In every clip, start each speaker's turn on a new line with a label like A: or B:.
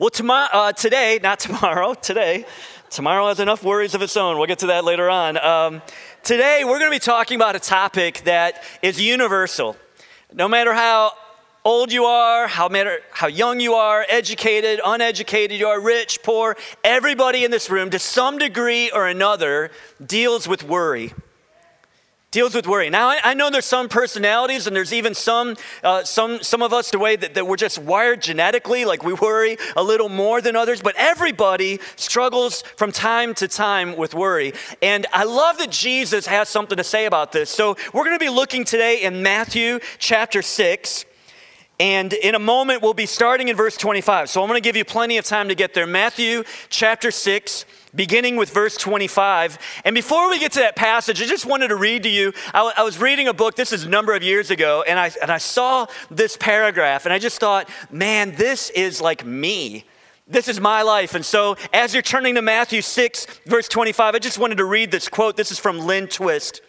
A: Well, uh, today, not tomorrow, today, tomorrow has enough worries of its own. We'll get to that later on. Um, today, we're going to be talking about a topic that is universal. No matter how old you are, how, matter, how young you are, educated, uneducated you are, rich, poor, everybody in this room, to some degree or another, deals with worry deals with worry. Now, I, I, know there's some personalities, and there's even some, uh, some, some of us the way that, that we're just wired genetically, like we worry a little more than others, but everybody struggles from time to time with worry. And I love that Jesus has something to say about this. So we're going to be looking today in Matthew chapter 6. And in a moment, we'll be starting in verse 25. So I'm going to give you plenty of time to get there. Matthew chapter 6, beginning with verse 25. And before we get to that passage, I just wanted to read to you. I, I, was reading a book, this is a number of years ago, and I, and I saw this paragraph, and I just thought, man, this is like me. This is my life. And so, as you're turning to Matthew 6, verse 25, I just wanted to read this quote. This is from Lynn Twist.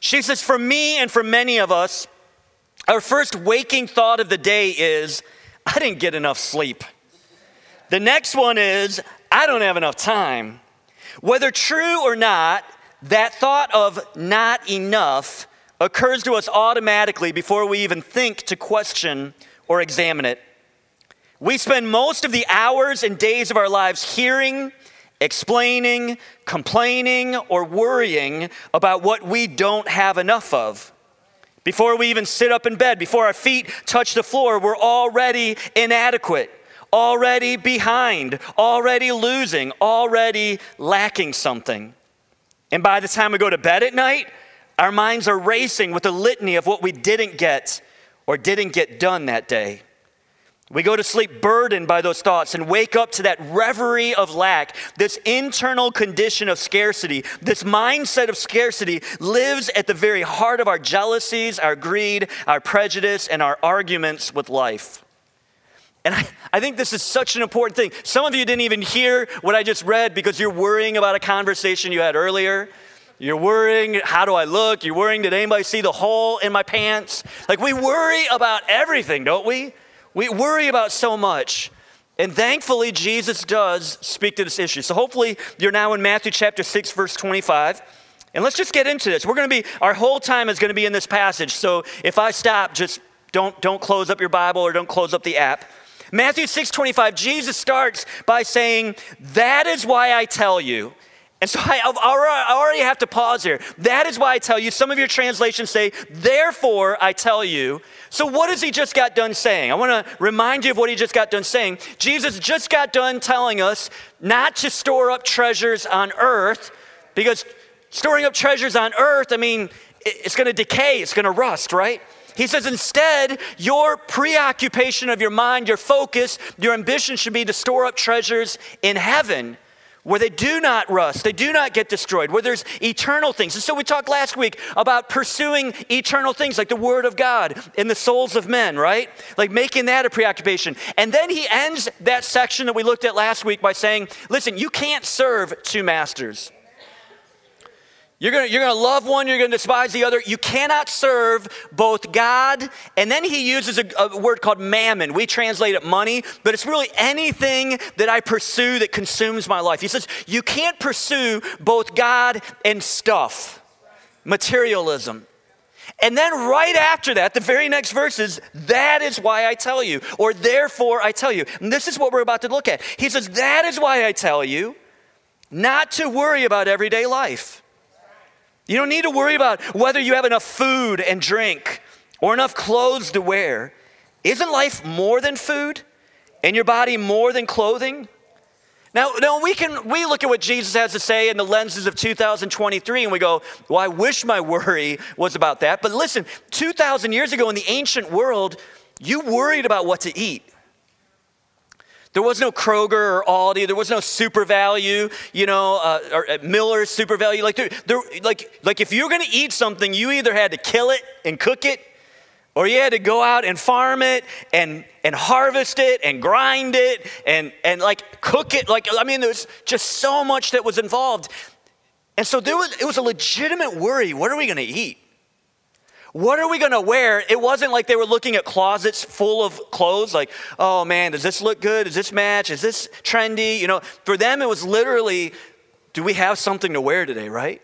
A: She says, For me and for many of us, our first waking thought of the day is, I didn't get enough sleep. The next one is, I don't have enough time. Whether true or not, that thought of not enough occurs to us automatically before we even think to question or examine it. We spend most of the hours and days of our lives hearing, explaining, complaining, or worrying about what we don't have enough of. Before we even sit up in bed, before our feet touch the floor, we're already inadequate, already behind, already losing, already lacking something. And by the time we go to bed at night, our minds are racing with a litany of what we didn't get or didn't get done that day. We go to sleep burdened by those thoughts and wake up to that reverie of lack. This internal condition of scarcity, this mindset of scarcity lives at the very heart of our jealousies, our greed, our prejudice, and our arguments with life. And I, I think this is such an important thing. Some of you didn't even hear what I just read because you're worrying about a conversation you had earlier. You're worrying, how do I look? You're worrying, did anybody see the hole in my pants? Like, we worry about everything, don't we? We worry about so much. And thankfully, Jesus does speak to this issue. So hopefully, you're now in Matthew chapter 6, verse 25. And let's just get into this. We're going to be, our whole time is going to be in this passage. So if I stop, just don't, don't close up your Bible or don't close up the app. Matthew 6, 25, Jesus starts by saying, That is why I tell you. And so I, I already have to pause here. That is why I tell you. Some of your translations say, Therefore I tell you. So, what has he just got done saying? I want to remind you of what he just got done saying. Jesus just got done telling us not to store up treasures on earth because storing up treasures on earth, I mean, it's going to decay, it's going to rust, right? He says, instead, your preoccupation of your mind, your focus, your ambition should be to store up treasures in heaven where they do not rust, they do not get destroyed, where there's eternal things. And so we talked last week about pursuing eternal things like the Word of God in the souls of men, right? Like making that a preoccupation. And then he ends that section that we looked at last week by saying, listen, you can't serve two masters. You're gonna, you're gonna love one, you're gonna despise the other. You cannot serve both God, and then he uses a, a, word called mammon. We translate it money, but it's really anything that I pursue that consumes my life. He says, You can't pursue both God and stuff, materialism. And then right after that, the very next verse is, That is why I tell you, or therefore I tell you. And this is what we're about to look at. He says, That is why I tell you not to worry about everyday life. You don't need to worry about whether you have enough food and drink or enough clothes to wear. Isn't life more than food and your body more than clothing? Now, now we can we look at what Jesus has to say in the lenses of 2023 and we go, well, I wish my worry was about that. But listen, 2,000 years ago in the ancient world, you worried about what to eat. There was no Kroger or Aldi. There was no Super Value, you know, uh, or uh, Miller's SuperValu. Like, there, there, like, like if you were going to eat something, you either had to kill it and cook it, or you had to go out and farm it and, and harvest it and grind it and, and like cook it. Like, I mean, there was just so much that was involved. And so there was, it was a legitimate worry. What are we going to eat? What are we going to wear? It wasn't like they were looking at closets full of clothes, like, oh man, does this look good? Does this match? Is this trendy? You know, for them, it was literally, do we have something to wear today, right?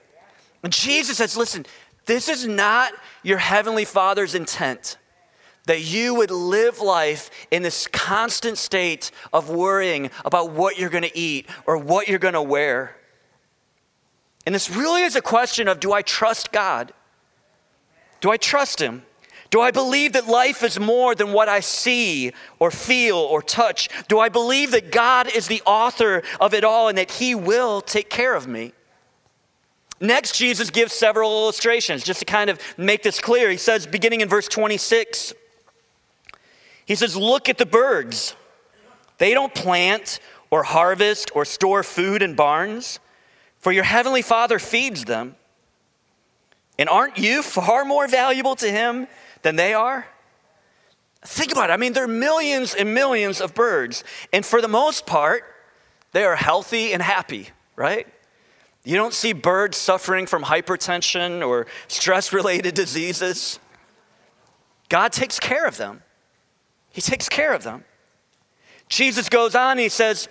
A: And Jesus says, listen, this is not your heavenly Father's intent that you would live life in this constant state of worrying about what you're going to eat or what you're going to wear. And this really is a question of do I trust God? Do I trust Him? Do I believe that life is more than what I see or feel or touch? Do I believe that God is the author of it all and that He will take care of me? Next, Jesus gives several illustrations just to kind of make this clear. He says, beginning in verse 26, he says, Look at the birds. They don't plant or harvest or store food in barns, for your heavenly Father feeds them. And aren't you far more valuable to him than they are? Think about it. I mean, there are millions and millions of birds, and for the most part, they are healthy and happy, right? You don't see birds suffering from hypertension or stress related diseases. God takes care of them. He takes care of them. Jesus goes on he says,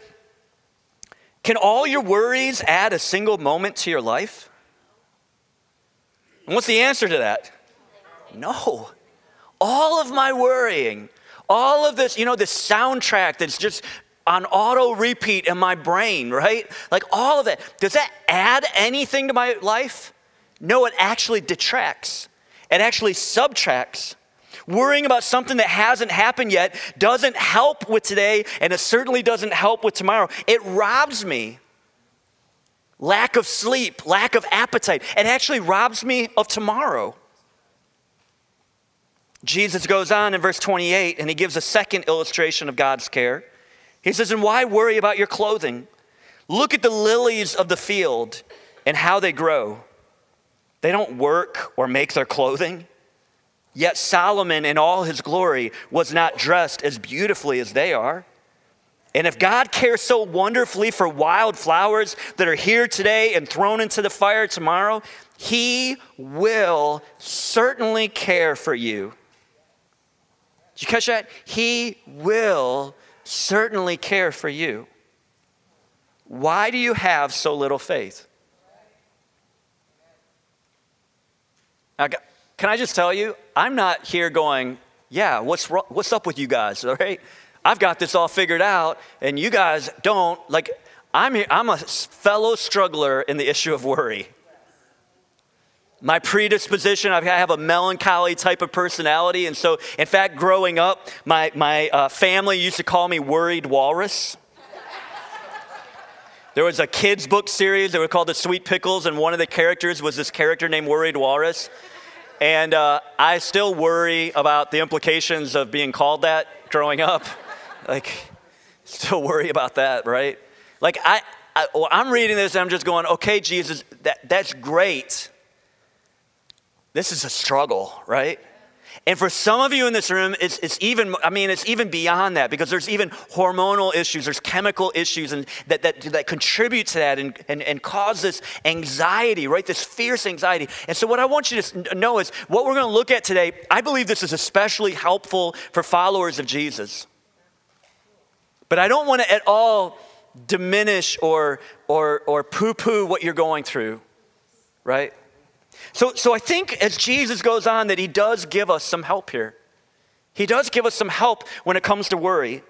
A: Can all your worries add a single moment to your life? And what's the answer to that? No. All of my worrying, all of this, you know, this soundtrack that's just on auto repeat in my brain, right? Like all of it. Does that add anything to my life? No, it actually detracts. It actually subtracts. Worrying about something that hasn't happened yet doesn't help with today, and it certainly doesn't help with tomorrow. It robs me. Lack of sleep, lack of appetite. It actually robs me of tomorrow. Jesus goes on in verse 28 and he gives a second illustration of God's care. He says, And why worry about your clothing? Look at the lilies of the field and how they grow. They don't work or make their clothing. Yet Solomon, in all his glory, was not dressed as beautifully as they are. And if God cares so wonderfully for wildflowers that are here today and thrown into the fire tomorrow, He will certainly care for you. Did you catch that? He will certainly care for you. Why do you have so little faith? Now, can I just tell you, I'm not here going, yeah, what's, what's up with you guys, all right? I've got this all figured out, and you guys don't. Like, I'm, I'm a fellow struggler in the issue of worry. My predisposition, I have a melancholy type of personality. And so, in fact, growing up, my, my uh, family used to call me Worried Walrus. There was a kids' book series that were called The Sweet Pickles, and one of the characters was this character named Worried Walrus. And uh, I still worry about the implications of being called that growing up. Like, still worry about that, right? Like, I, I, I'm reading this and I'm just going, okay, Jesus, that, that's great. This is a struggle, right? And for some of you in this room, it's, it's even, I mean, it's even beyond that because there's even hormonal issues, there's chemical issues and that, that, that contribute to that and, and, and cause this anxiety, right? This fierce anxiety. And so, what I want you to know is what we're going to look at today, I believe this is especially helpful for followers of Jesus. But I don't want to at all diminish or, or, or poo poo what you're going through, right? So, so I think as Jesus goes on, that he does give us some help here. He does give us some help when it comes to worry.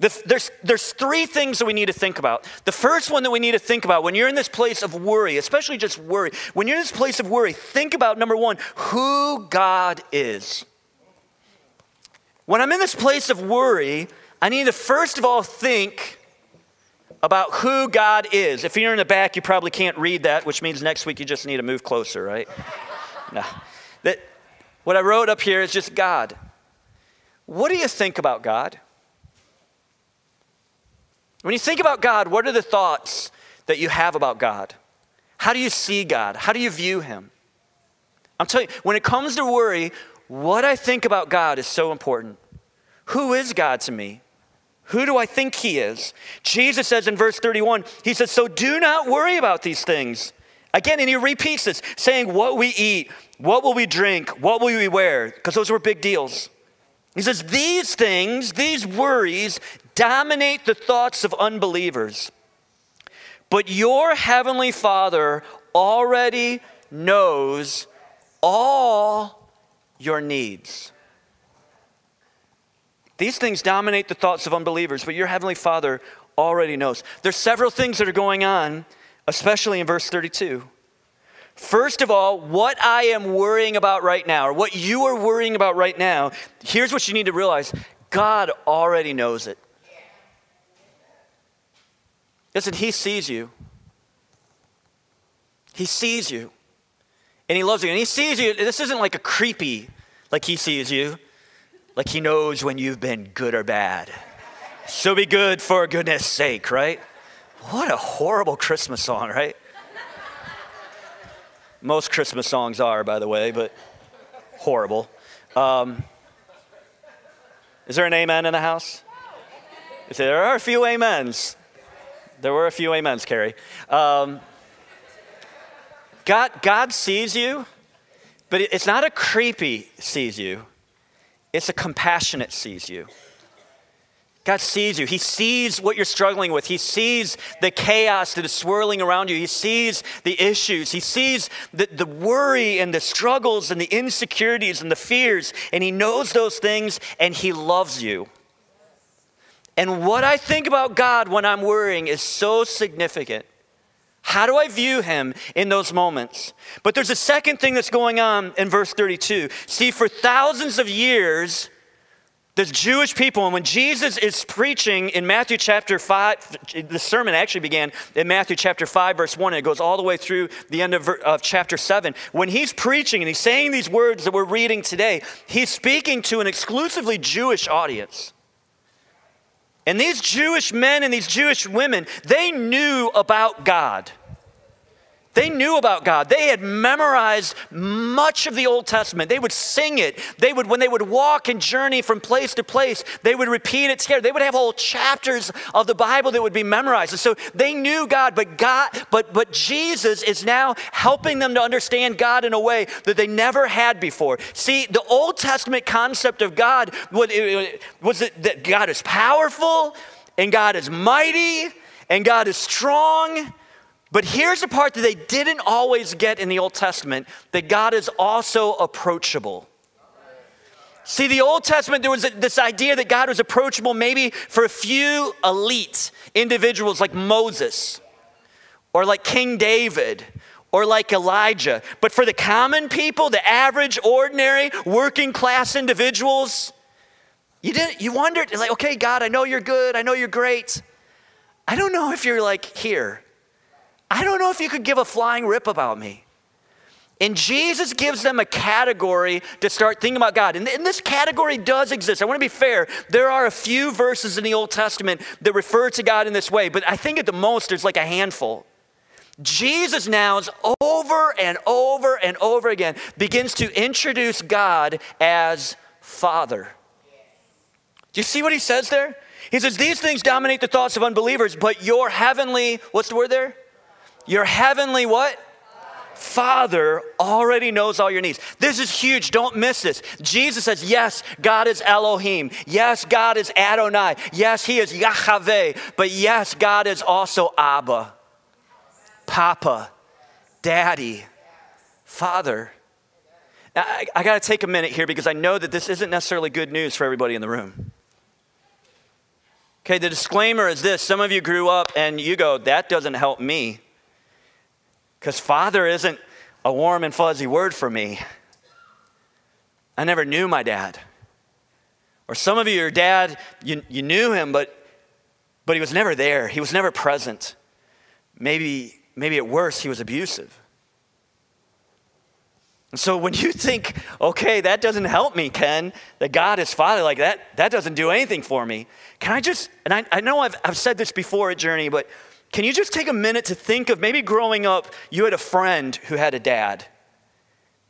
A: The, there's, there's three things that we need to think about. The first one that we need to think about when you're in this place of worry, especially just worry, when you're in this place of worry, think about number one, who God is. When I'm in this place of worry, I need to first of all think about who God is. If you're in the back, you probably can't read that, which means next week you just need to move closer, right? no. That, what I wrote up here is just God. What do you think about God? When you think about God, what are the thoughts that you have about God? How do you see God? How do you view Him? I'm telling you, when it comes to worry, what I think about God is so important. Who is God to me? Who do I think he is? Jesus says in verse 31, he says, So do not worry about these things. Again, and he repeats this, saying, What we eat What will we drink? What will we wear? Because those were big deals. He says, These things, these worries, dominate the thoughts of unbelievers. But your heavenly Father already knows all your needs. These things dominate the thoughts of unbelievers, but your heavenly Father already knows. There's several things that are going on, especially in verse 32. First of all, what I am worrying about right now, or what you are worrying about right now, here's what you need to realize God already knows it. Listen, He sees you. He sees you. And He loves you. And He sees you. This isn't like a creepy, like He sees you, like He knows when you've been good or bad. So be good for goodness sake, right? What a horrible Christmas song, right? Most Christmas songs are, by the way, but horrible. Um, is there an amen in the house? There are a few amens. There were a few amens, Carrie. Um, God, God sees you, but it's not a creepy sees you, it's a compassionate sees you. God sees you. He sees what you're struggling with. He sees the chaos that is swirling around you. He sees the issues. He sees the, the worry and the struggles and the insecurities and the fears. And He knows those things and He loves you. And what I think about God when I'm worrying is so significant. How do I view him in those moments? But there's a second thing that's going on in verse 32. See, for thousands of years, the Jewish people, and when Jesus is preaching in Matthew chapter 5, the sermon actually began in Matthew chapter 5, verse 1, and it goes all the way through the end of, of chapter 7. When he's preaching and he's saying these words that we're reading today, he's speaking to an exclusively Jewish audience. And these Jewish men and these Jewish women, they knew about God. They knew about God. They had memorized much of the Old Testament. They would sing it. They would, when they would walk and journey from place to place, they would repeat it together. They would have whole chapters of the Bible that would be memorized. And so they knew God, but God, but but Jesus is now helping them to understand God in a way that they never had before. See, the Old Testament concept of God was, was that God is powerful and God is mighty and God is strong but here's the part that they didn't always get in the Old Testament that God is also approachable. See, the Old Testament, there was this idea that God was approachable maybe for a few elite individuals like Moses or like King David or like Elijah. But for the common people, the average, ordinary, working class individuals, you, didn't, you wondered, like, okay, God, I know you're good. I know you're great. I don't know if you're like here. I don't know if you could give a flying rip about me. And Jesus gives them a category to start thinking about God. And, this category does exist. I want to be fair. There are a few verses in the Old Testament that refer to God in this way, but I think at the most there's like a handful. Jesus now over and over and over again begins to introduce God as Father. Do you see what he says there? He says, These things dominate the thoughts of unbelievers, but your heavenly, what's the word there? Your heavenly what? Father already knows all your needs. This is huge. Don't miss this. Jesus says, Yes, God is Elohim. Yes, God is Adonai. Yes, He is Yahweh. But yes, God is also Abba, Papa, Daddy, Father. I, I got to take a minute here because I know that this isn't necessarily good news for everybody in the room. Okay, the disclaimer is this some of you grew up and you go, That doesn't help me. Because father isn't a warm and fuzzy word for me. I never knew my dad. Or some of you, your dad, you, you knew him, but, but he was never there. He was never present. Maybe, maybe at worst, he was abusive. And so when you think, okay, that doesn't help me, Ken, that God is Father, like that, that doesn't do anything for me. Can I just, and I, I know I've, I've said this before at Journey, but can you just take a minute to think of maybe growing up, you had a friend who had a dad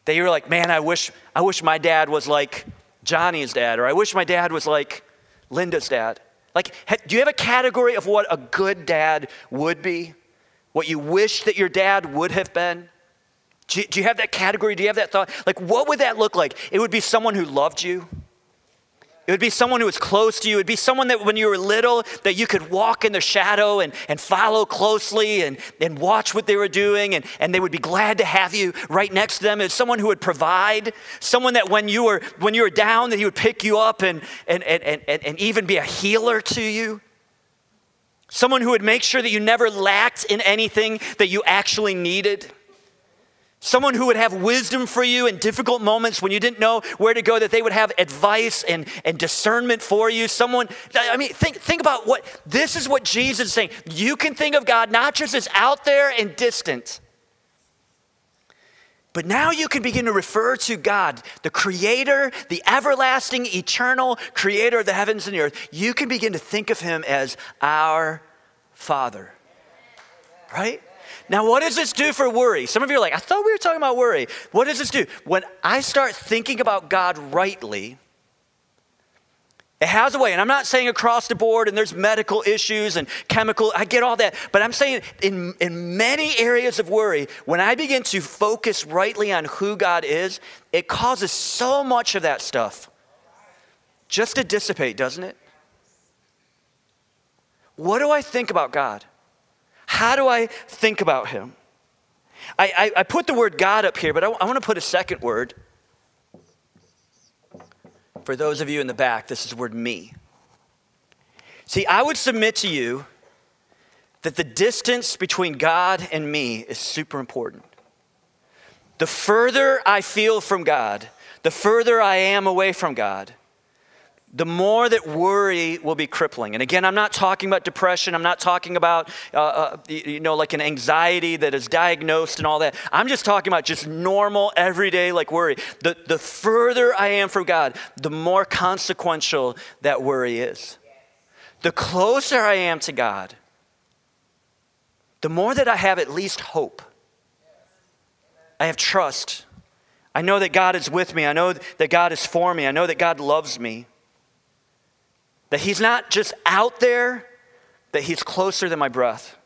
A: that you were like, man, I wish, I wish my dad was like Johnny's dad, or I wish my dad was like Linda's dad. Like, do you have a category of what a good dad would be? What you wish that your dad would have been? Do you, do you have that category? Do you have that thought? Like, what would that look like? It would be someone who loved you. It would be someone who was close to you. It would be someone that when you were little, that you could walk in the shadow and, and follow closely and, and watch what they were doing, and, and they would be glad to have you right next to them. It's someone who would provide, someone that when you were when you were down, that he would pick you up and, and, and, and, and even be a healer to you. Someone who would make sure that you never lacked in anything that you actually needed. Someone who would have wisdom for you in difficult moments when you didn't know where to go, that they would have advice and, and discernment for you. Someone, I mean, think, think about what this is what Jesus is saying. You can think of God not just as out there and distant, but now you can begin to refer to God, the creator, the everlasting, eternal creator of the heavens and the earth. You can begin to think of him as our Father. Right? Now, what does this do for worry? Some of you are like, I thought we were talking about worry. What does this do? When I start thinking about God rightly, it has a way, and I'm not saying across the board, and there's medical issues and chemical, I get all that, but I'm saying in, in many areas of worry, when I begin to focus rightly on who God is, it causes so much of that stuff just to dissipate, doesn't it? What do I think about God? How do I think about him? I, I, I put the word God up here, but I, I want to put a second word. For those of you in the back, this is the word me. See, I would submit to you that the distance between God and me is super important. The further I feel from God, the further I am away from God, the more that worry will be crippling. And again, I'm not talking about depression. I'm not talking about, uh, uh, you know, like an anxiety that is diagnosed and all that. I'm just talking about just normal, everyday, like worry. The, the further I am from God, the more consequential that worry is. The closer I am to God, the more that I have at least hope. I have trust. I know that God is with me. I know that God is for me. I know that God loves me. That He's not just out there, that He's closer than my breath.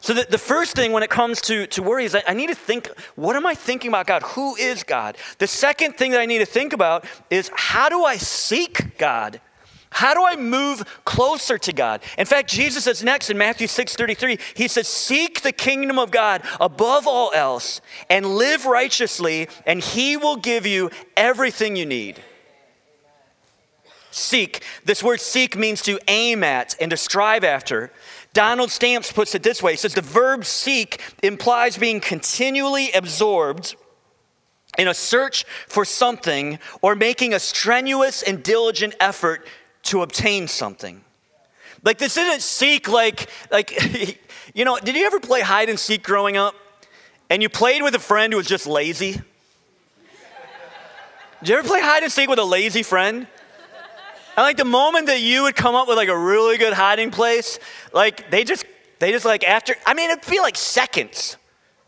A: So, the, the first thing when it comes to, to worry is I, I need to think what am I thinking about God? Who is God? The second thing that I need to think about is how do I seek God? How do I move closer to God? In fact, Jesus says next in Matthew 6 33, he says, Seek the kingdom of God above all else and live righteously, and he will give you everything you need. Seek. This word seek means to aim at and to strive after. Donald Stamps puts it this way He says, The verb seek implies being continually absorbed in a search for something or making a strenuous and diligent effort to obtain something. Like this isn't seek like like you know, did you ever play hide and seek growing up? And you played with a friend who was just lazy? Did you ever play hide and seek with a lazy friend? And like the moment that you would come up with like a really good hiding place, like they just, they just like after, I mean, it'd be like seconds.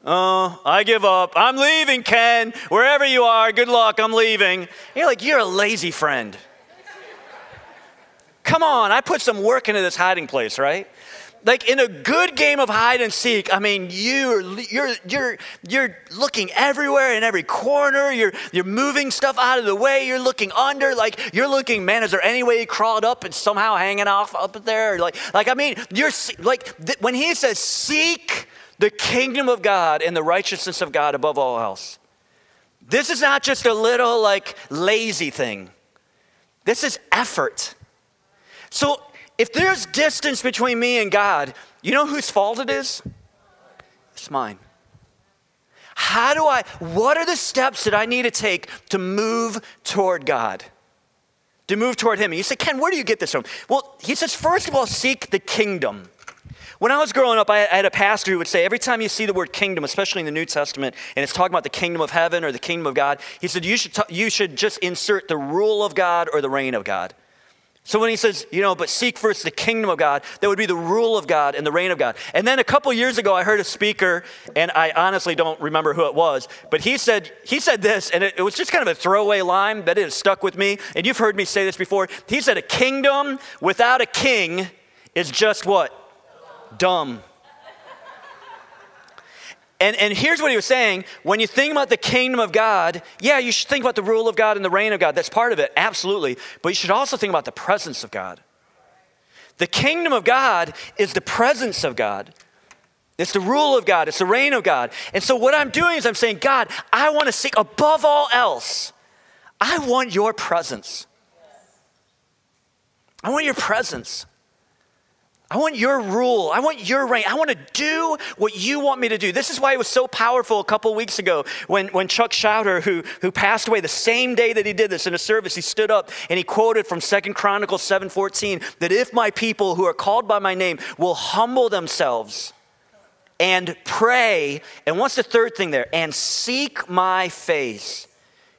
A: Oh, I give up. I'm leaving, Ken. Wherever you are, good luck. I'm leaving. You're like, you're a lazy friend. Come on, I put some work into this hiding place, right? Like in a good game of hide and seek, I mean, you're, you're, you're, you're looking everywhere in every corner. You're, you're moving stuff out of the way. You're looking under. Like, you're looking, man, is there any way he crawled up and somehow hanging off up there? Like, like I mean, you're like, th- when he says, seek the kingdom of God and the righteousness of God above all else, this is not just a little like lazy thing, this is effort. So if there's distance between me and God, you know whose fault it is? It's mine. How do I, what are the steps that I need to take to move toward God? To move toward Him. And you say, Ken, where do you get this from? Well, he says, first of all, seek the kingdom. When I was growing up, I had a pastor who would say, every time you see the word kingdom, especially in the New Testament, and it's talking about the kingdom of heaven or the kingdom of God, he said, you should, t- you should just insert the rule of God or the reign of God. So when he says, you know, but seek first the kingdom of God, that would be the rule of God and the reign of God. And then a couple years ago, I heard a speaker, and I honestly don't remember who it was, but he said he said this, and it, it was just kind of a throwaway line, but it has stuck with me. And you've heard me say this before. He said, "A kingdom without a king is just what dumb." And, and here's what he was saying when you think about the kingdom of God, yeah, you should think about the rule of God and the reign of God. That's part of it, absolutely. But you should also think about the presence of God. The kingdom of God is the presence of God. It's the rule of God, it's the reign of God. And so, what I'm doing is I'm saying, God, I want to seek above all else, I want your presence. I want your presence. I want your rule. I want your reign. I want to do what you want me to do. This is why it was so powerful a couple weeks ago when, when Chuck Schauder, who, who passed away the same day that he did this in a service, he stood up and he quoted from Second Chronicles 7:14 that if my people who are called by my name will humble themselves and pray, and what's the third thing there? And seek my face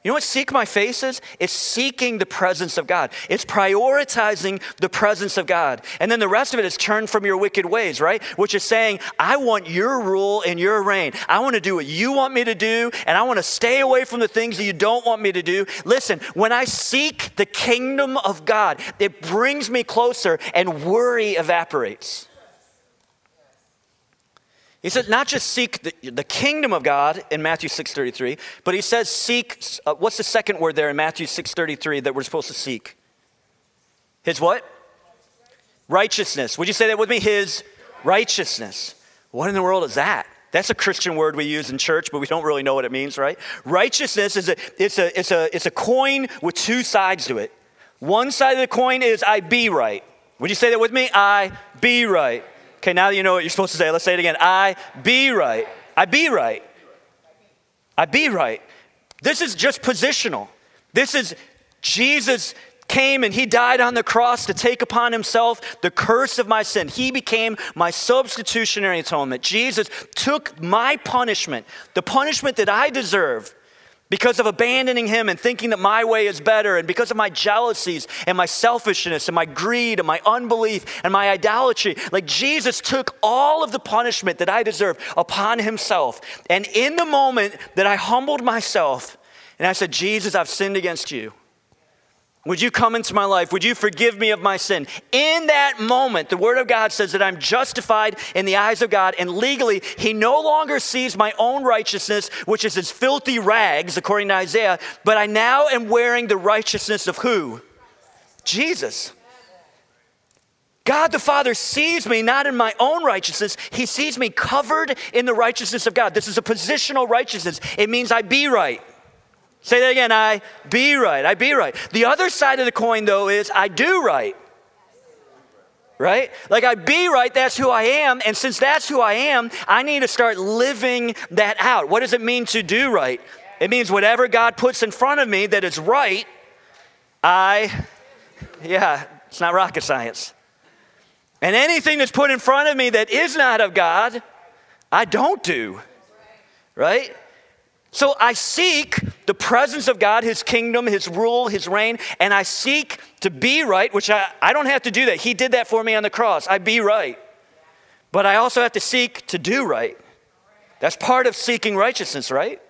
A: you know what seek my face is? It's seeking the presence of God. It's prioritizing the presence of God. And then the rest of it is turn from your wicked ways, right? Which is saying, I want your rule and your reign. I want to do what you want me to do, and I want to stay away from the things that you don't want me to do. Listen, when I seek the kingdom of God, it brings me closer, and worry evaporates. He said, not just seek the, the kingdom of God in Matthew 6.33, but he says seek, uh, what's the second word there in Matthew 6.33 that we're supposed to seek? His what? Righteousness. Would you say that with me? His righteousness. What in the world is that? That's a Christian word we use in church, but we don't really know what it means, right? Righteousness is a, it's a, it's a, it's a coin with two sides to it. One side of the coin is I be right. Would you say that with me? I be right. Okay, now that you know what you're supposed to say. Let's say it again. I be right. I be right. I be right. This is just positional. This is Jesus came and he died on the cross to take upon himself the curse of my sin. He became my substitutionary atonement. Jesus took my punishment, the punishment that I deserve because of abandoning him and thinking that my way is better, and because of my jealousies and my selfishness and my greed and my unbelief and my idolatry. Like Jesus took all of the punishment that I deserve upon himself. And in the moment that I humbled myself and I said, Jesus, I've sinned against you. Would you come into my life? Would you forgive me of my sin? In that moment, the Word of God says that I'm justified in the eyes of God, and legally, He no longer sees my own righteousness, which is His filthy rags, according to Isaiah, but I now am wearing the righteousness of who? Jesus. God the Father sees me not in my own righteousness, He sees me covered in the righteousness of God. This is a positional righteousness. It means I be right. Say that again. I be right. I be right. The other side of the coin, though, is I do right. Right? Like I be right, that's who I am. And since that's who I am, I need to start living that out. What does it mean to do right? It means whatever God puts in front of me that is right, I, yeah, it's not rocket science. And anything that's put in front of me that is not of God, I don't do. Right? So I seek the presence of God, His kingdom, His rule, His reign, and I seek to be right, which I, I don't have to do that. He did that for me on the cross. I be right. But I also have to seek to do right. That's part of seeking righteousness, right?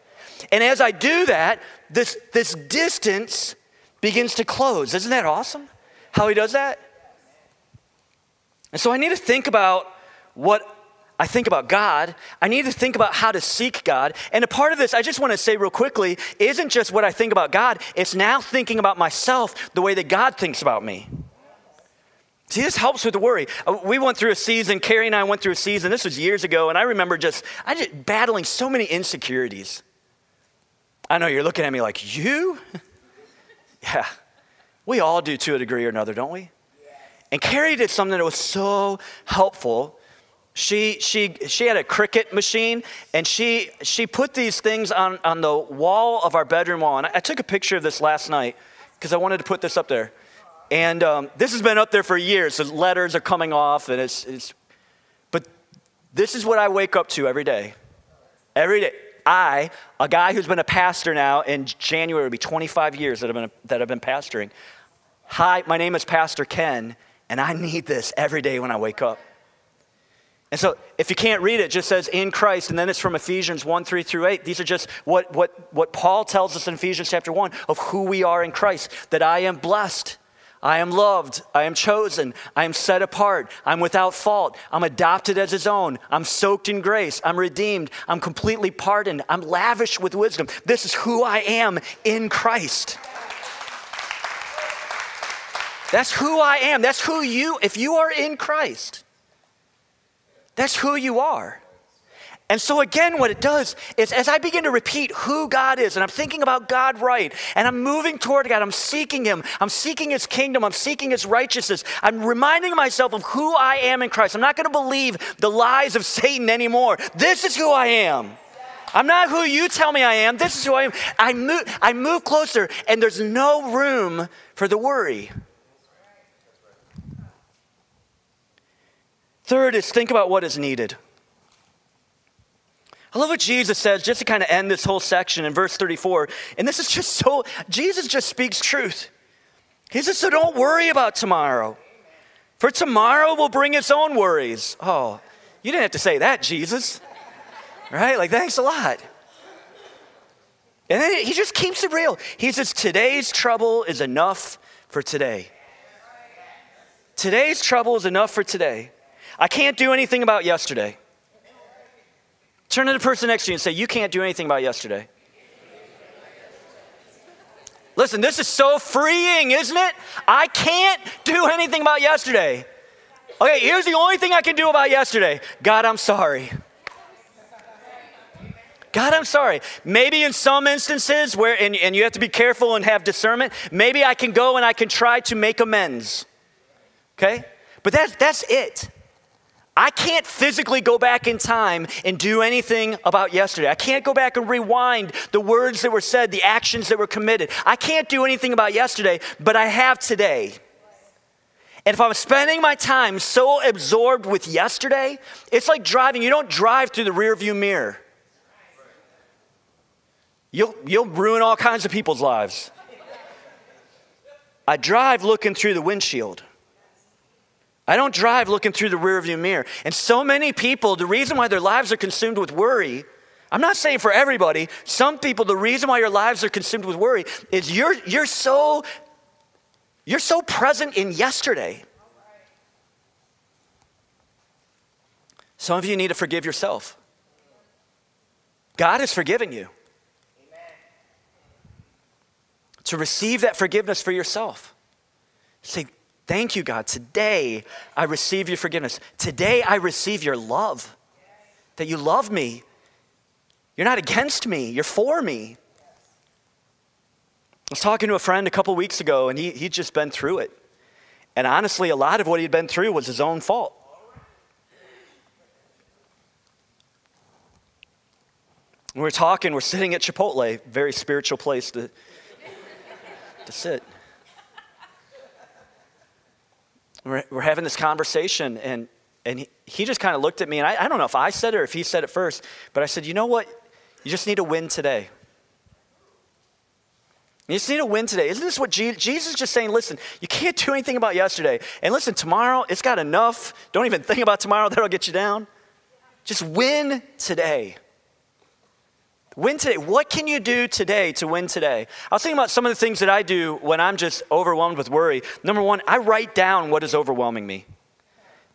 A: And as I do that, this, this distance begins to close. Isn't that awesome? How He does that? And so I need to think about what I think about God, I need to think about how to seek God. And a part of this, I just want to say real quickly, isn't just what I think about God, it's now thinking about myself the way that God thinks about me. See, this helps with the worry. Uh, we went through a season, Carrie and I went through a season, this was years ago, and I remember just, I just battling so many insecurities. I know you're looking at me like, you? yeah. We all do to a degree or another, don't we? And Carrie did something that was so helpful she, she, she had a Cricut machine and she, she put these things on, on the wall of our bedroom wall. And I, took a picture of this last night because I wanted to put this up there. And um, this has been up there for years. The letters are coming off, and it's, it's, but this is what I wake up to every day. Every day. I, a guy who's been a pastor now in January, will be 25 years that I've, been, that I've been pastoring. Hi, my name is Pastor Ken, and I need this every day when I wake up. And so if you can't read it, it just says in Christ, and then it's from Ephesians 1, 3 through 8. These are just what, what, what Paul tells us in Ephesians chapter 1 of who we are in Christ, that I am blessed. I am loved. I am chosen. I am set apart. I'm without fault. I'm adopted as his own. I'm soaked in grace. I'm redeemed. I'm completely pardoned. I'm lavish with wisdom. This is who I am in Christ. That's who I am. That's who you, if you are in Christ, that's who you are. And so, again, what it does is as I begin to repeat who God is, and I'm thinking about God right, and I'm moving toward God, I'm seeking Him, I'm seeking His kingdom, I'm seeking His righteousness, I'm reminding myself of who I am in Christ. I'm not going to believe the lies of Satan anymore. This is who I am. I'm not who you tell me I am. This is who I am. I move, I move closer, and there's no room for the worry. Third is think about what is needed. I love what Jesus says, just to kind of end this whole section in verse 34. And this is just so, Jesus just speaks truth. He says, So don't worry about tomorrow, for tomorrow will bring its own worries. Oh, you didn't have to say that, Jesus. Right? Like, thanks a lot. And then he just keeps it real. He says, Today's trouble is enough for today. Today's trouble is enough for today. I can't do anything about yesterday. Turn to the person next to you and say, You can't do anything about yesterday. Listen, this is so freeing, isn't it? I can't do anything about yesterday. Okay, here's the only thing I can do about yesterday God, I'm sorry. God, I'm sorry. Maybe in some instances where, and, and you have to be careful and have discernment, maybe I can go and I can try to make amends. Okay? But that, that's it. I can't physically go back in time and do anything about yesterday. I can't go back and rewind the words that were said, the actions that were committed. I can't do anything about yesterday, but I have today. And if I'm spending my time so absorbed with yesterday, it's like driving. You don't drive through the rearview mirror. You'll, you'll ruin all kinds of people's lives. I drive looking through the windshield. I don't drive looking through the rearview mirror. And so many people, the reason why their lives are consumed with worry, I'm not saying for everybody, some people, the reason why your lives are consumed with worry is you're, you're so you're so present in yesterday. Some of you need to forgive yourself. God has forgiven you. To receive that forgiveness for yourself. Say, Thank you, God. Today I receive your forgiveness. Today I receive your love. That you love me. You're not against me, you're for me. I was talking to a friend a couple weeks ago, and he, he'd just been through it. And honestly, a lot of what he'd been through was his own fault. We were talking, we're sitting at Chipotle, very spiritual place to, to sit. We're, we're having this conversation, and, and he, he just kind of looked at me, and I, I don't know if I said it or if he said it first, but I said, You know what? You just need to win today. You just need to win today. Isn't this what Jesus, Jesus is just saying? Listen, you can't do anything about yesterday. And listen, tomorrow, it's got enough. Don't even think about tomorrow, that'll get you down. Just win today. Win today. What can you do today to win today? I was thinking about some of the things that I do when I'm just overwhelmed with worry. Number one, I write down what is overwhelming me.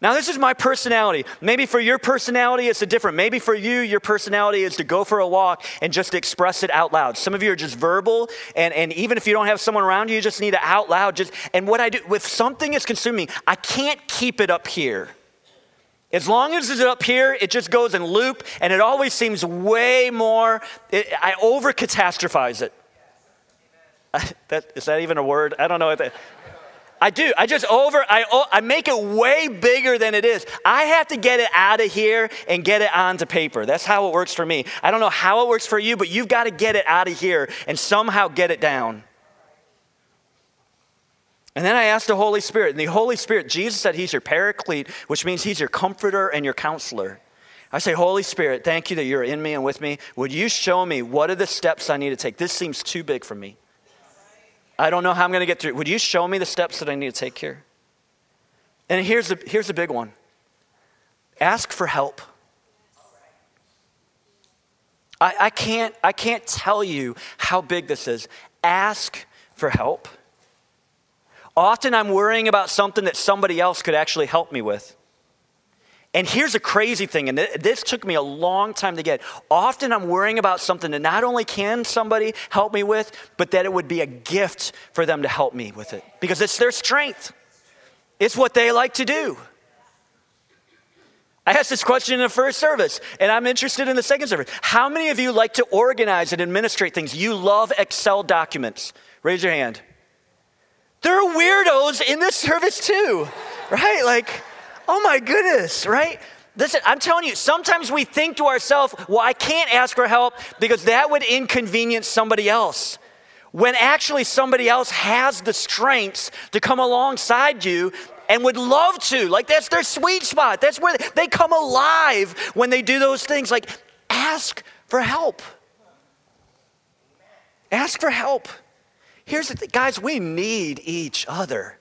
A: Now, this is my personality. Maybe for your personality, it's a different. Maybe for you, your personality is to go for a walk and just express it out loud. Some of you are just verbal, and, and even if you don't have someone around you, you just need to out loud. Just and what I do, if something is consuming, I can't keep it up here. As long as it's up here, it just goes in loop, and it always seems way more. It, I over catastrophize it. that, is that even a word? I don't know that. I do. I just over. I I make it way bigger than it is. I have to get it out of here and get it onto paper. That's how it works for me. I don't know how it works for you, but you've got to get it out of here and somehow get it down. And then I asked the Holy Spirit, and the Holy Spirit, Jesus said He's your paraclete, which means He's your comforter and your counselor. I say, Holy Spirit, thank you that you're in me and with me. Would you show me what are the steps I need to take? This seems too big for me. I don't know how I'm going to get through. Would you show me the steps that I need to take here? And here's the, here's the big one ask for help. I, I, can't, I can't tell you how big this is. Ask for help. Often I'm worrying about something that somebody else could actually help me with. And here's a crazy thing, and this took me a long time to get. Often I'm worrying about something that not only can somebody help me with, but that it would be a gift for them to help me with it because it's their strength, it's what they like to do. I asked this question in the first service, and I'm interested in the second service. How many of you like to organize and administrate things? You love Excel documents. Raise your hand. There are weirdos in this service too, right? Like, oh my goodness, right? Listen, I'm telling you, sometimes we think to ourselves, well, I can't ask for help because that would inconvenience somebody else. When actually somebody else has the strengths to come alongside you and would love to. Like, that's their sweet spot. That's where they come alive when they do those things. Like, ask for help. Ask for help. Here's the thing, guys, we need each other.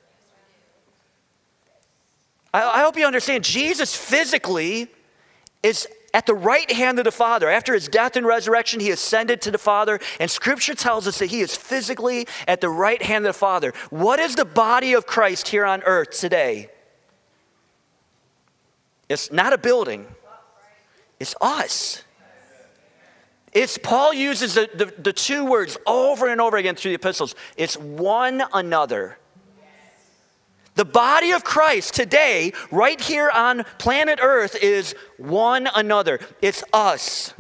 A: I, I hope you understand, Jesus physically is at the right hand of the Father. After his death and resurrection, he ascended to the Father, and scripture tells us that he is physically at the right hand of the Father. What is the body of Christ here on earth today? It's not a building, it's us. It's Paul uses the, the, the, two words over and over again through the epistles. It's one another. The body of Christ today, right here on planet Earth, is one another. It's us.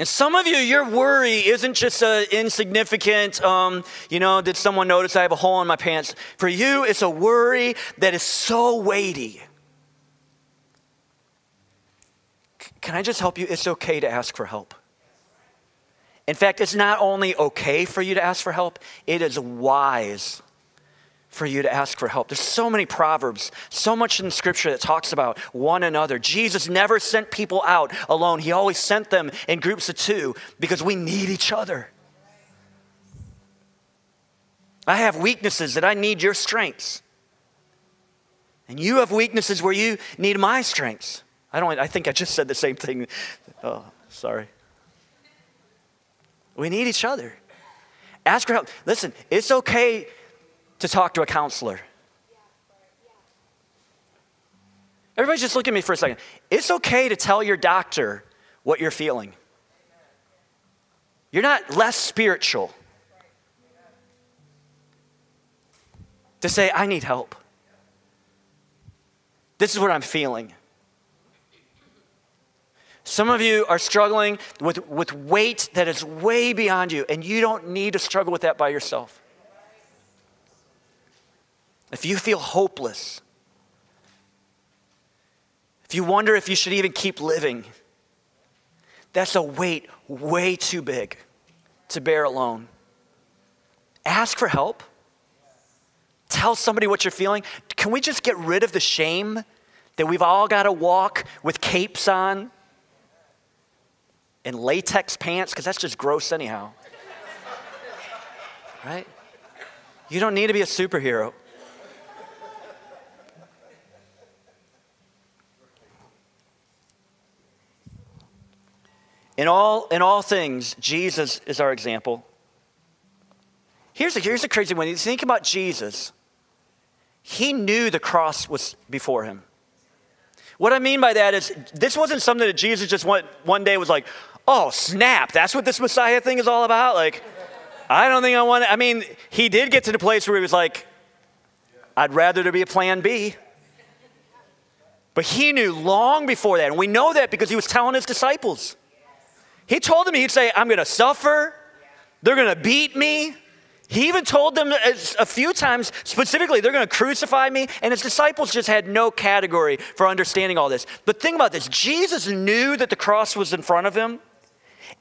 A: And some of you, your worry isn't just an insignificant, um, you know, did someone notice I have a hole in my pants? For you, it's a worry that is so weighty Can I just help you? It's okay to ask for help. In fact, it's not only okay for you to ask for help, it is wise for you to ask for help. There's so many proverbs, so much in scripture that talks about one another. Jesus never sent people out alone. He always sent them in groups of two because we need each other. I have weaknesses that I need your strengths. And you have weaknesses where you need my strengths. I don't I think I just said the same thing. Oh, sorry. We need each other. Ask for help. Listen, it's okay to talk to a counselor. Everybody just look at me for a second. It's okay to tell your doctor what you're feeling. You're not less spiritual to say, I need help. This is what I'm feeling. Some of you are struggling with, with weight that is way beyond you, and you don't need to struggle with that by yourself. If you feel hopeless, if you wonder if you should even keep living, that's a weight way too big to bear alone. Ask for help. Tell somebody what you're feeling. Can we just get rid of the shame that we've all got to walk with capes on? In latex pants because that's just gross anyhow. right? You don't need to be a superhero. In all, in all things, Jesus is our example. Here's a, here's a crazy one. You think about Jesus, he knew the cross was before him. What I mean by that is, this wasn't something that Jesus just went, one day was like, oh, snap, that's what this Messiah thing is all about? Like, I don't think I want to. I mean, he did get to the place where he was like, I'd rather there be a plan B. But he knew long before that, and we know that because he was telling his disciples. He told them, he'd say, I'm going to suffer, they're going to beat me, he even told them a few times specifically, they're going to crucify me. And his disciples just had no category for understanding all this. But think about this Jesus knew that the cross was in front of him.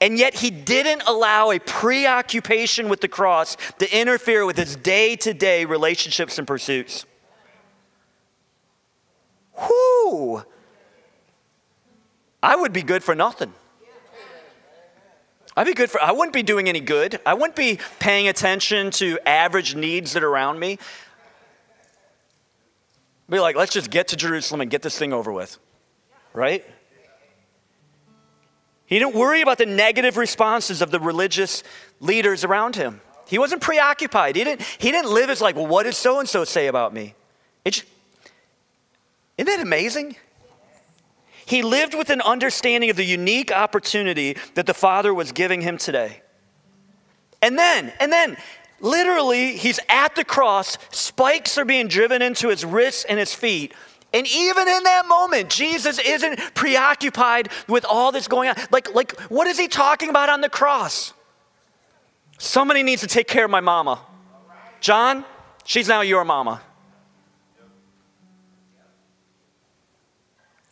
A: And yet, he didn't allow a preoccupation with the cross to interfere with his day to day relationships and pursuits. Whoo! I would be good for nothing. I'd be good for, I wouldn't be doing any good. I wouldn't be paying attention to average needs that are around me. Be like, let's just get to Jerusalem and get this thing over with. Right? He didn't worry about the negative responses of the religious leaders around him. He wasn't preoccupied. He didn't, he didn't live as like, well, what did so and so say about me? It's, isn't that amazing? He lived with an understanding of the unique opportunity that the Father was giving him today. And then, and then, literally, he's at the cross, spikes are being driven into his wrists and his feet. And even in that moment, Jesus isn't preoccupied with all this going on. Like, like what is he talking about on the cross? Somebody needs to take care of my mama. John, she's now your mama.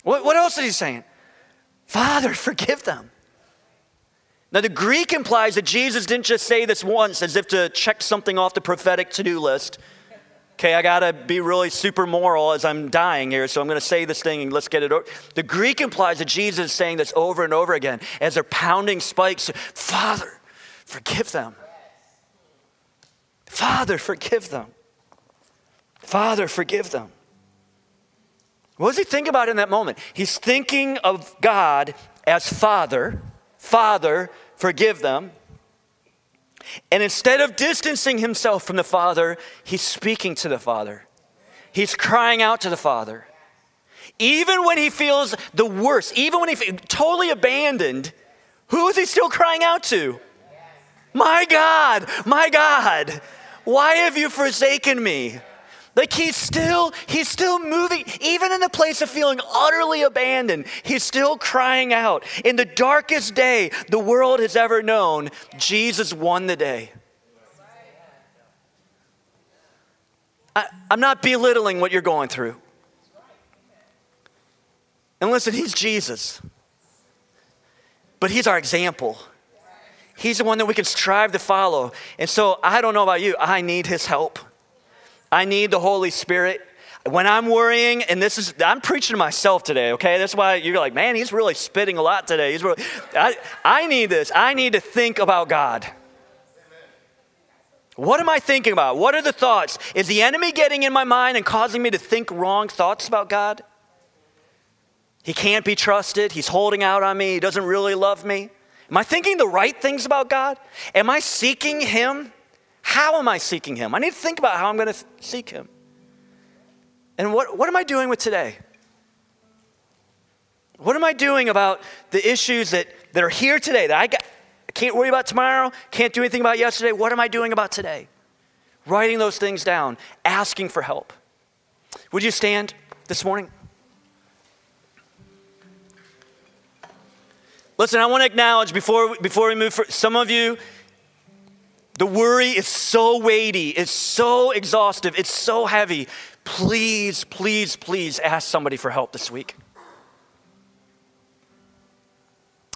A: What, what else is he saying? Father, forgive them. Now, the Greek implies that Jesus didn't just say this once as if to check something off the prophetic to do list. Okay, I gotta be really super moral as I'm dying here, so I'm gonna say this thing and let's get it over. The Greek implies that Jesus is saying this over and over again as they're pounding spikes Father, forgive them. Father, forgive them. Father, forgive them. What does he think about in that moment? He's thinking of God as Father. Father, forgive them. And instead of distancing himself from the Father, he's speaking to the Father. He's crying out to the Father. Even when he feels the worst, even when he feels totally abandoned, who is he still crying out to? My God, my God, why have you forsaken me? Like he's still, he's still moving, even in the place of feeling utterly abandoned, he's still crying out. In the darkest day the world has ever known, Jesus won the day. I, I'm not belittling what you're going through. And listen, he's Jesus. But he's our example. He's the one that we can strive to follow. And so I don't know about you, I need his help. I need the Holy Spirit. When I'm worrying, and this is, I'm preaching to myself today, okay? That's why you're like, man, he's really spitting a lot today. He's really, I, I need this. I need to think about God. What am I thinking about? What are the thoughts? Is the enemy getting in my mind and causing me to think wrong thoughts about God? He can't be trusted. He's holding out on me. He doesn't really love me. Am I thinking the right things about God? Am I seeking Him? How am I seeking Him? I need to think about how I'm going to seek Him. And what, what am I doing with today? What am I doing about the issues that, that are here today that I, got, I can't worry about tomorrow, can't do anything about yesterday? What am I doing about today? Writing those things down, asking for help. Would you stand this morning? Listen, I want to acknowledge before, before we move, for, some of you, the worry is so weighty, it's so exhaustive, it's so heavy. Please, please, please ask somebody for help this week.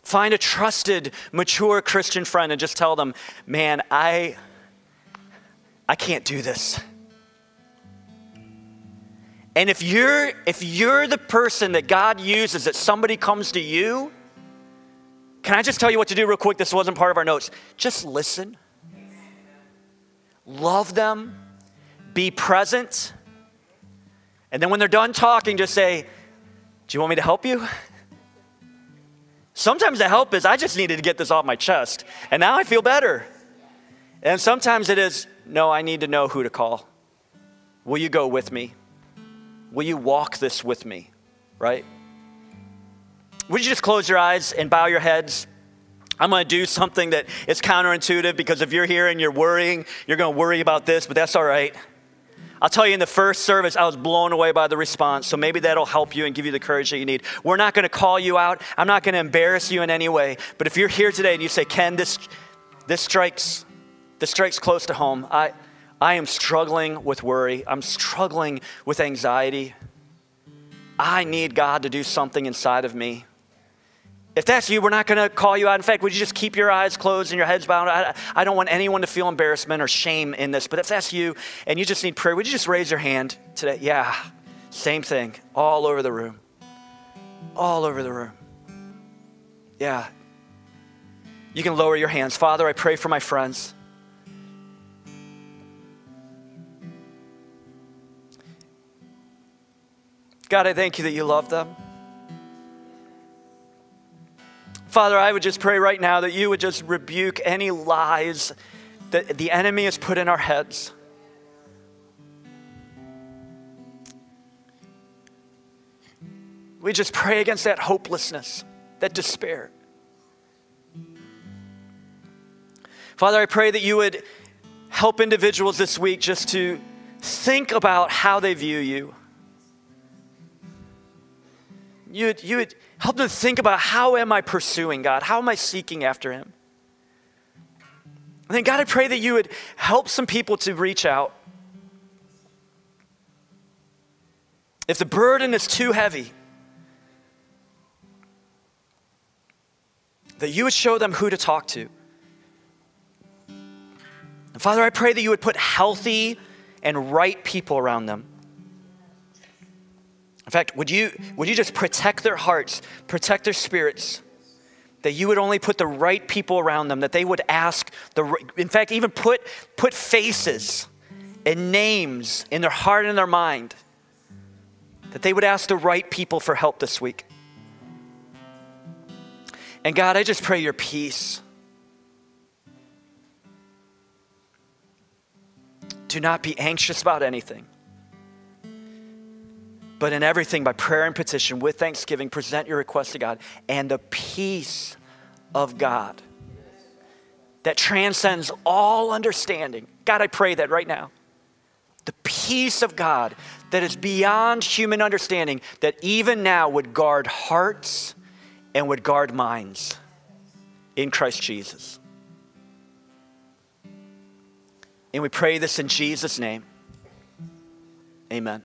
A: Find a trusted, mature Christian friend and just tell them, man, I, I can't do this. And if you're, if you're the person that God uses, that somebody comes to you, can I just tell you what to do real quick? This wasn't part of our notes. Just listen love them, be present. And then when they're done talking, just say, Do you want me to help you? Sometimes the help is, I just needed to get this off my chest, and now I feel better. And sometimes it is, No, I need to know who to call. Will you go with me? Will you walk this with me? Right? Would you just close your eyes and bow your heads? I'm going to do something that is counterintuitive because if you're here and you're worrying, you're going to worry about this, but that's all right. I'll tell you in the first service, I was blown away by the response, so maybe that'll help you and give you the courage that you need. We're not going to call you out. I'm not going to embarrass you in any way. But if you're here today and you say, Ken, this, this strikes, this strikes close to home. I, I am struggling with worry. I'm struggling with anxiety. I need God to do something inside of me. If that's you, we're not going to call you out. In fact, would you just keep your eyes closed and your heads bowed? I, I, don't want anyone to feel embarrassment or shame in this. But if that's you and you just need prayer, would you just raise your hand today? Yeah, same thing, all over the room. All over the room. Yeah. You can lower your hands. Father, I pray for my friends. God, I thank you that you love them. Father, I would just pray right now that you would just rebuke any lies that the enemy has put in our heads. We just pray against that hopelessness, that despair. Father, I pray that you would help individuals this week just to think about how they view you. You would, you would help them think about how am I pursuing God? How am I seeking after Him? And then, God, I pray that you would help some people to reach out. If the burden is too heavy, that you would show them who to talk to. And Father, I pray that you would put healthy and right people around them. In fact, would you, would you just protect their hearts, protect their spirits? That you would only put the right people around them, that they would ask the in fact, even put, put faces and names in their heart and their mind. That they would ask the right people for help this week. And God, I just pray your peace. Do not be anxious about anything, but in everything, by prayer and petition, with thanksgiving, present your request to God, and the peace of God that transcends all understanding. God, I pray that right now. The peace of God that is beyond human understanding, that even now would guard hearts and would guard minds in Christ Jesus. And we pray this in Jesus' name. Amen.